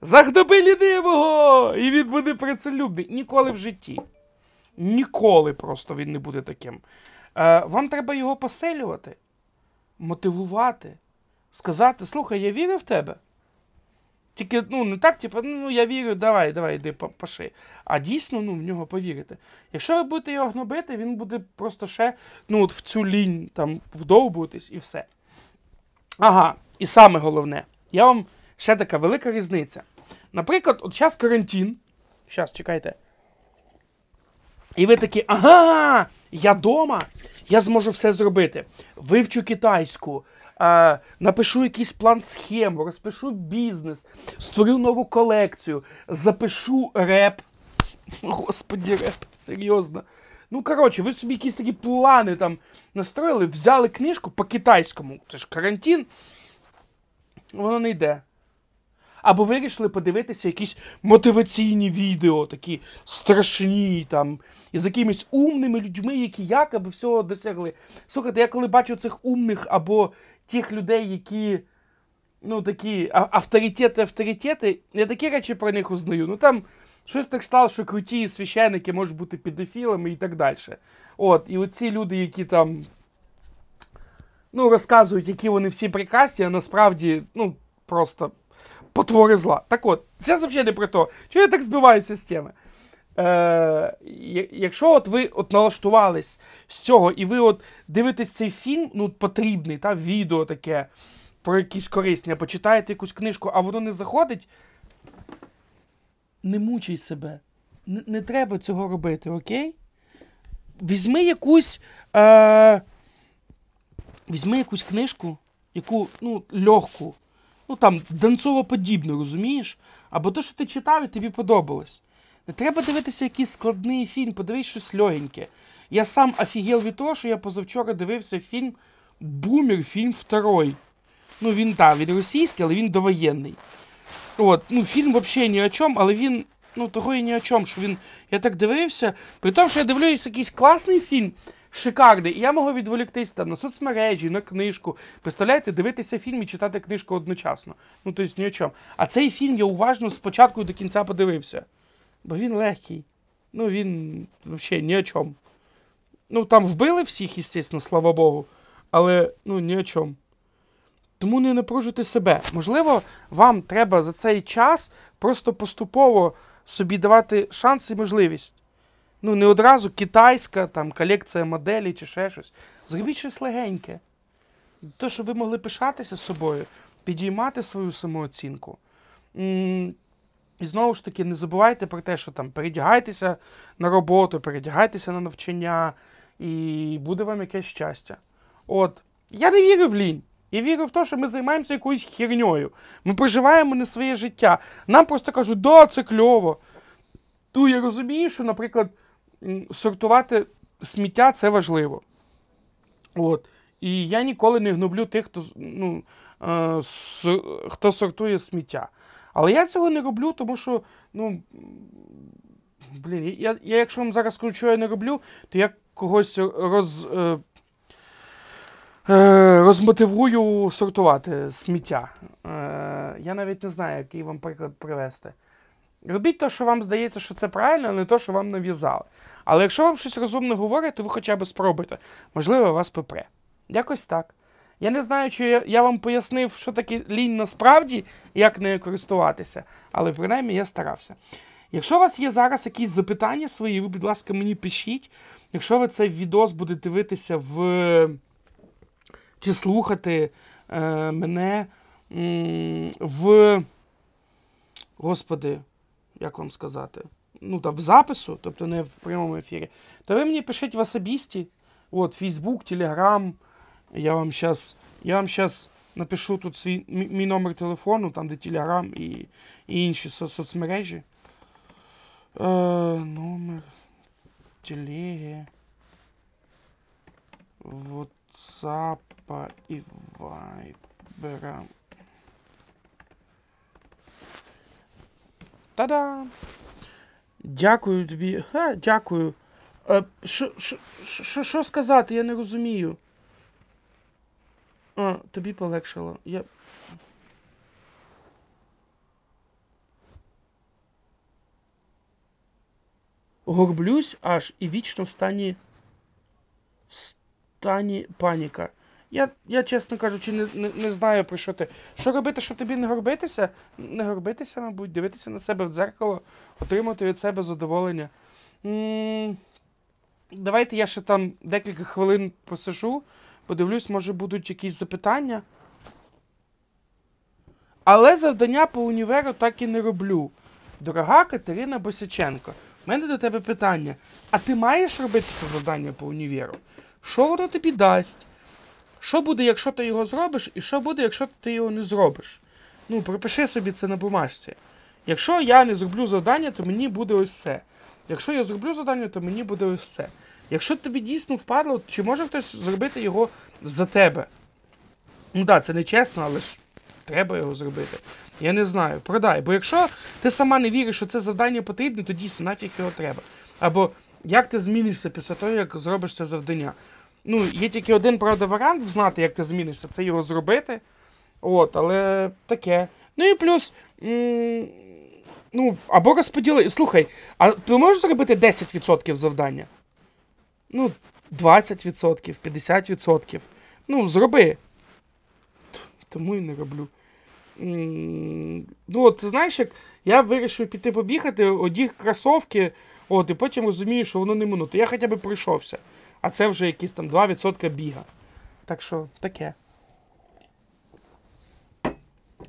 S1: Загноби лінивого! І він буде працелюбний. Ніколи в житті. Ніколи просто він не буде таким. Е, Вам треба його поселювати, мотивувати, сказати: слухай, я вірю в тебе. Тільки ну, не так, типу, ну я вірю, давай, давай, йди паши. А дійсно ну, в нього повірити. Якщо ви будете його гнобити, він буде просто ще ну, от в цю лінь там вдовбуватись і все. Ага, і саме головне, я вам ще така велика різниця. Наприклад, от зараз карантин. Зараз, чекайте. І ви такі, ага, я дома, я зможу все зробити. Вивчу китайську, а, напишу якийсь план схему, розпишу бізнес, створю нову колекцію, запишу реп. Господі, реп, серйозно. Ну, коротше, ви собі якісь такі плани там настроїли, взяли книжку по китайському. Це ж карантин. Воно не йде. Або вирішили подивитися якісь мотиваційні відео, такі страшні, там, із якимись умними людьми, які якоби всього досягли. Слухайте, я коли бачу цих умних або тих людей, які ну, такі авторитети, авторитети, я такі речі про них узнаю. Ну там щось так стало, що круті священники можуть бути педофілами і так далі. От, І оці люди, які там ну, розказують, які вони всі прекрасні, а насправді, ну, просто потвори зла. Так от, це взагалі не про те, що я так збиваюся з теми. Е, Якщо от ви от налаштувались з цього, і ви от дивитесь цей фільм, ну потрібний, та, відео таке про якісь корисні, а почитаєте якусь книжку, а воно не заходить, не мучай себе. Не, не треба цього робити, окей? Візьми якусь е, візьми якусь книжку, яку, ну, легку, ну там, данцово-подібну, розумієш? Або те, що ти читав і тобі подобалось. Не треба дивитися якийсь складний фільм, подивись щось легеньке. Я сам офігел від того, що я позавчора дивився фільм Бумер, фільм второй. Ну, він так, він російський, але він довоєнний. От, ну, фільм взагалі ні о чому, але він, ну, того і ні о чому, що він. Я так дивився. При тому, що я дивлюсь якийсь класний фільм, шикарний, і я можу відволіктись там на соцмережі, на книжку. Представляєте, дивитися фільм і читати книжку одночасно. Ну, тобто ні о чому. А цей фільм я уважно спочатку до кінця подивився. Бо він легкий. Ну, він взагалі ні о чому. Ну, там вбили всіх, звісно, слава Богу, але ну, ні о чому. Тому не напружуйте себе. Можливо, вам треба за цей час просто поступово собі давати шанс і можливість. Ну, не одразу китайська там, колекція моделей чи ще щось. Зробіть щось легеньке. То, щоб ви могли пишатися собою, підіймати свою самооцінку. І знову ж таки, не забувайте про те, що там передягайтеся на роботу, передягайтеся на навчання, і буде вам якесь щастя. От, я не вірю в лінь. Я вірю в те, що ми займаємося якоюсь херньою. Ми проживаємо не своє життя. Нам просто кажуть, да, це кльово. Ну, я розумію, що, наприклад, сортувати сміття це важливо. От. І я ніколи не гноблю тих, хто, ну, е, хто сортує сміття. Але я цього не роблю, тому що, ну. Блін, я, я якщо вам зараз скажу, що я не роблю, то я когось роз. Е, е, розмотивую сортувати сміття. Е, я навіть не знаю, який вам приклад привести. Робіть те, що вам здається, що це правильно, а не те, що вам нав'язали. Але якщо вам щось розумне говорять, то ви хоча б спробуйте. Можливо, вас попре. Якось так. Я не знаю, чи я, я вам пояснив, що таке лінь насправді, як нею користуватися, але принаймні я старався. Якщо у вас є зараз якісь запитання свої, ви, будь ласка, мені пишіть. Якщо ви цей відос будете дивитися в чи слухати е, мене в. Господи, як вам сказати? Ну, там, в запису, тобто не в прямому ефірі, то ви мені пишіть в особисті. От, Фейсбук, Телеграм. Я вам зараз я вам щас напишу тут свій мій, номер телефону, там, де Телеграм і, і інші со- соцмережі. Е, номер телеги. Ватсапа і Вайбера. Та-да! Дякую тобі. Ха, дякую. Е, Що що- що сказати, я не розумію. А, тобі полегшало. Я. Горблюсь аж і вічно в стані. В стані паніка. Я, я чесно кажучи, не, не, не знаю про що ти. Що робити, щоб тобі не горбитися? Не горбитися, мабуть, дивитися на себе в дзеркало, отримати від себе задоволення. м давайте я ще там декілька хвилин посижу, подивлюсь, може будуть якісь запитання. Але завдання по універу так і не роблю. Дорога Катерина Босяченко, в мене до тебе питання. А ти маєш робити це завдання по універу? Що воно тобі дасть? Що буде, якщо ти його зробиш, і що буде, якщо ти його не зробиш? Ну, пропиши собі це на бумажці. Якщо я не зроблю завдання, то мені буде ось це. Якщо я зроблю завдання, то мені буде ось це. Якщо тобі дійсно впадло, чи може хтось зробити його за тебе? Ну так, це не чесно, але ж треба його зробити. Я не знаю. Продай. Бо якщо ти сама не віриш, що це завдання потрібне, то дійсно нафіг його треба. Або як ти змінишся після того, як зробиш це завдання. Ну, є тільки один, правда, варіант знати, як ти змінишся, це його зробити. От, але таке. Ну і плюс. М- ну, або розподіли. Слухай, а ти можеш зробити 10% завдання? Ну, 20%, 50%. Ну, зроби. Тому і не роблю. Ну, от, ти знаєш, як я вирішив піти побігати, одіг кросовки, от, і потім розумію, що воно не минуто. То я хоча б пройшовся. А це вже якісь там 2% біга. Так що таке.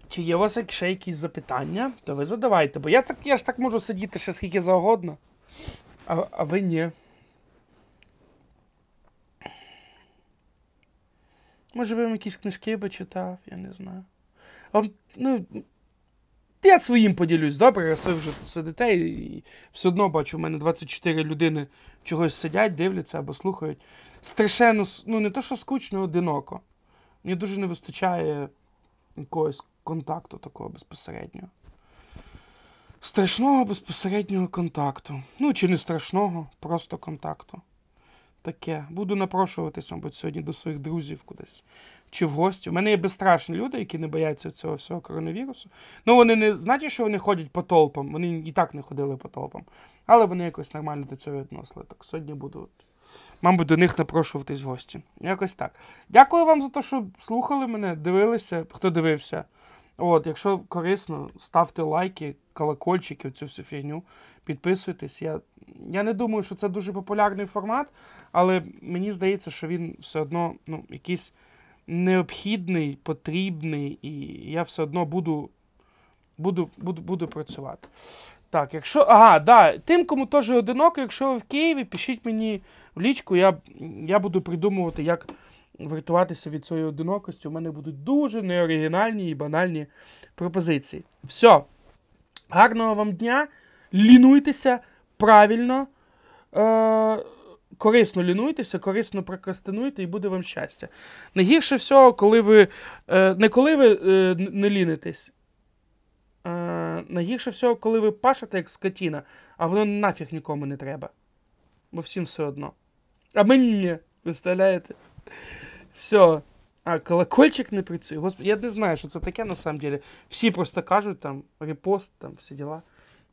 S1: Чи є у вас ще якісь запитання, то ви задавайте, бо я так я ж так можу сидіти ще скільки завгодно. А, а ви ні. Може, вам якісь книжки би читав, я не знаю. Вам, ну, я своїм поділюсь, добре, раз ви вже сидите і все одно бачу, у мене 24 людини чогось сидять, дивляться або слухають. Страшенно, ну не то, що скучно, одиноко. Мені дуже не вистачає якогось контакту такого безпосереднього. Страшного безпосереднього контакту. Ну, чи не страшного, просто контакту. Таке. Буду напрошуватись, мабуть, сьогодні до своїх друзів кудись. Чи в гості. У мене є безстрашні люди, які не бояться цього всього коронавірусу. Ну, вони не значить, що вони ходять по толпам. Вони і так не ходили по толпам. Але вони якось нормально до цього відносили. Так сьогодні буду, мабуть, до них напрошуватись в гості. Якось так. Дякую вам за те, що слухали мене, дивилися, хто дивився. От, якщо корисно, ставте лайки, колокольчики, цю всю фігню, підписуйтесь. Я я не думаю, що це дуже популярний формат, але мені здається, що він все одно ну, якийсь необхідний, потрібний, і я все одно буду буду, буду, буду працювати. Так, якщо. Ага, да, тим, кому теж одиноко, якщо ви в Києві, пишіть мені в лічку, я я буду придумувати, як врятуватися від цієї одинокості. У мене будуть дуже неоригінальні і банальні пропозиції. Все. Гарного вам дня. Лінуйтеся правильно. Е- Корисно лінуйтеся, корисно прокрастинуйте і буде вам щастя. Найгірше всього, коли ви е, не коли ви е, не лінитесь. Е, найгірше всього, коли ви пашете як скотіна, а воно нафіг нікому не треба. Бо всім все одно. А мені ні. Виставляєте? Все. А, колокольчик не працює. Господи, я не знаю, що це таке на самом деле. Всі просто кажуть там репост, там всі діла.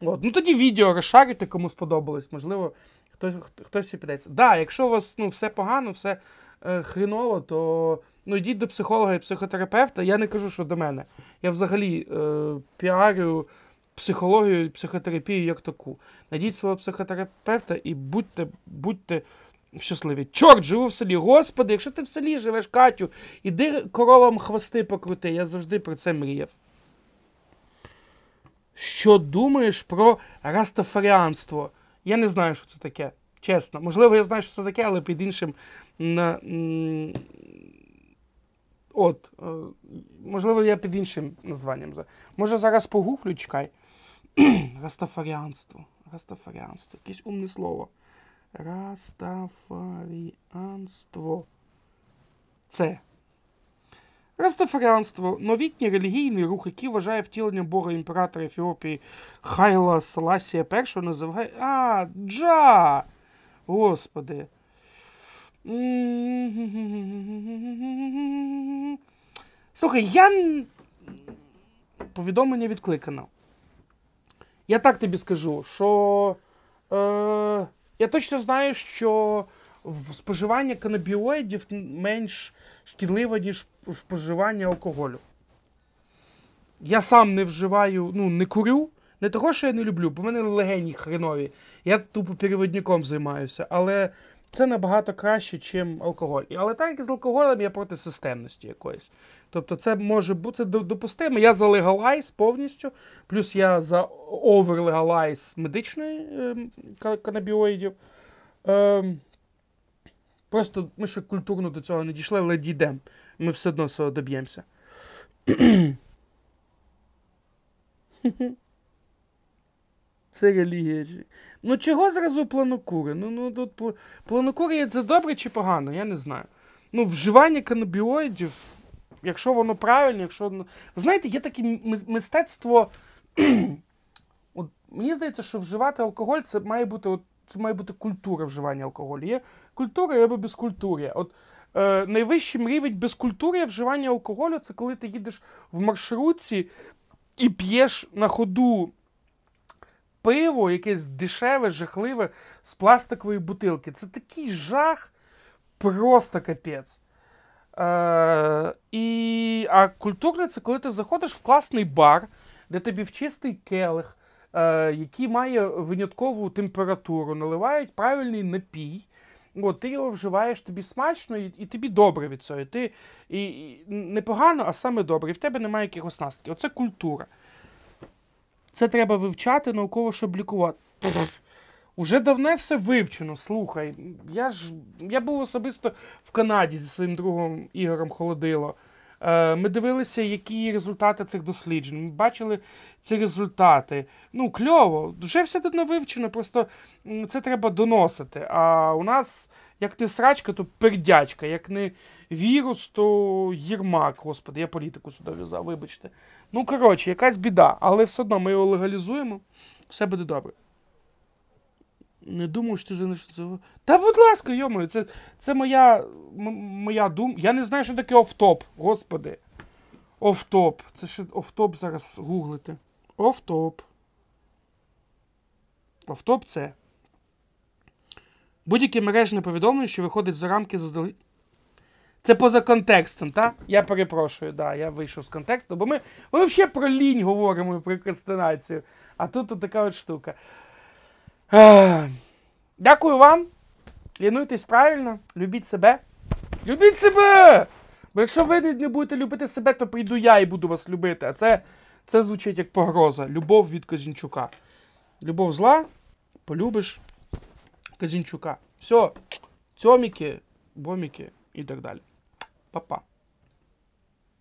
S1: От. Ну тоді відео розшарюйте, кому сподобалось. Можливо, хтось хтось підеться. Да, якщо у вас ну, все погано, все е, хріново, то ну, йдіть до психолога і психотерапевта. Я не кажу, що до мене. Я взагалі е, піарю психологію і психотерапію як таку. Найдіть свого психотерапевта і будьте, будьте щасливі. Чорт, живу в селі. Господи, якщо ти в селі живеш, Катю, іди коровам хвости покрути. Я завжди про це мріяв. Що думаєш про растафаріанство? Я не знаю, що це таке. Чесно. Можливо, я знаю, що це таке, але під іншим. От, е, можливо, я під іншим названням. Може, зараз погуглю, чекай. Растафаріанство. Растафаріанство. Якесь умне слово. Растафаріанство. Це. Растафаріанство новітній релігійний рух, який вважає втілення Бога імператора Ефіопії Хайла Саласія І називає. А, Джа! Господи. Слухай, я. Повідомлення відкликано. Я так тобі скажу, що. Е, Я точно знаю, що споживання канабіоїдів менш шкідливе, ніж споживання алкоголю. Я сам не вживаю, ну, не курю. Не того, що я не люблю, бо в мене легені хренові. Я тупо переводником займаюся. Але це набагато краще, ніж алкоголь. Але так як з алкоголем я проти системності якоїсь. Тобто, це може бути допустимо. Я за легалайз повністю, плюс я за оверлегалайз медичної е, канабіоїдів. Е, Просто ми ще культурно до цього не дійшли, але дійдемо. Ми все одно цього доб'ємося. Це релігія. Ну, чого зразу планокури? Ну, ну тут планокури це добре чи погано, я не знаю. Ну, вживання канабіоїдів, якщо воно правильне, якщо. Ви знаєте, є таке мистецтво. от, Мені здається, що вживати алкоголь це має бути от, це має бути культура вживання алкоголю. Є культура або безкультуря. От е, найвищий рівень безкультуря вживання алкоголю це коли ти їдеш в маршрутці і п'єш на ходу пиво, якесь дешеве, жахливе з пластикової бутилки. Це такий жах, просто капець. Е, і, А культурне це коли ти заходиш в класний бар, де тобі в чистий келих, який має виняткову температуру, наливають правильний напій. От, Ти його вживаєш, тобі смачно і і тобі добре від цього. Ти, і, і Не а саме добре. І в тебе немає якихось наслідків. Оце культура. Це треба вивчати науково, щоб лікувати. Уже давно все вивчено. Слухай, я ж я був особисто в Канаді зі своїм другом Ігорем Холодило. Е, Ми дивилися, які результати цих досліджень. Ми бачили ці результати. Ну, кльово, вже все давно вивчено, просто це треба доносити. А у нас, як не срачка, то пердячка, як не вірус, то Єрмак. Господи, я політику сюди в'язав, вибачте. Ну, коротше, якась біда, але все одно ми його легалізуємо, все буде добре. Не думаю, що ти цього. Та будь ласка, йомою, це, це моя, моя думка. Я не знаю, що таке офтоп, господи. Офтоп. Це ще офтоп зараз гуглити. Офтоп. Офтоп це. Будь-яке мережне повідомлення, що виходить за рамки заздалегідь. Це поза контекстом, так? Я перепрошую, да, я вийшов з контексту, бо ми, ми взагалі про лінь говоримо про прокрастинацію. А тут от така от штука. Дякую вам. Лінуйтесь правильно, любіть себе. Любіть себе! Бо якщо ви не будете любити себе, то прийду я і буду вас любити. А це, це звучить як погроза. Любов від Казінчука. Любов зла, полюбиш Казінчука. Все, цьоміки, боміки і так далі. Па-па.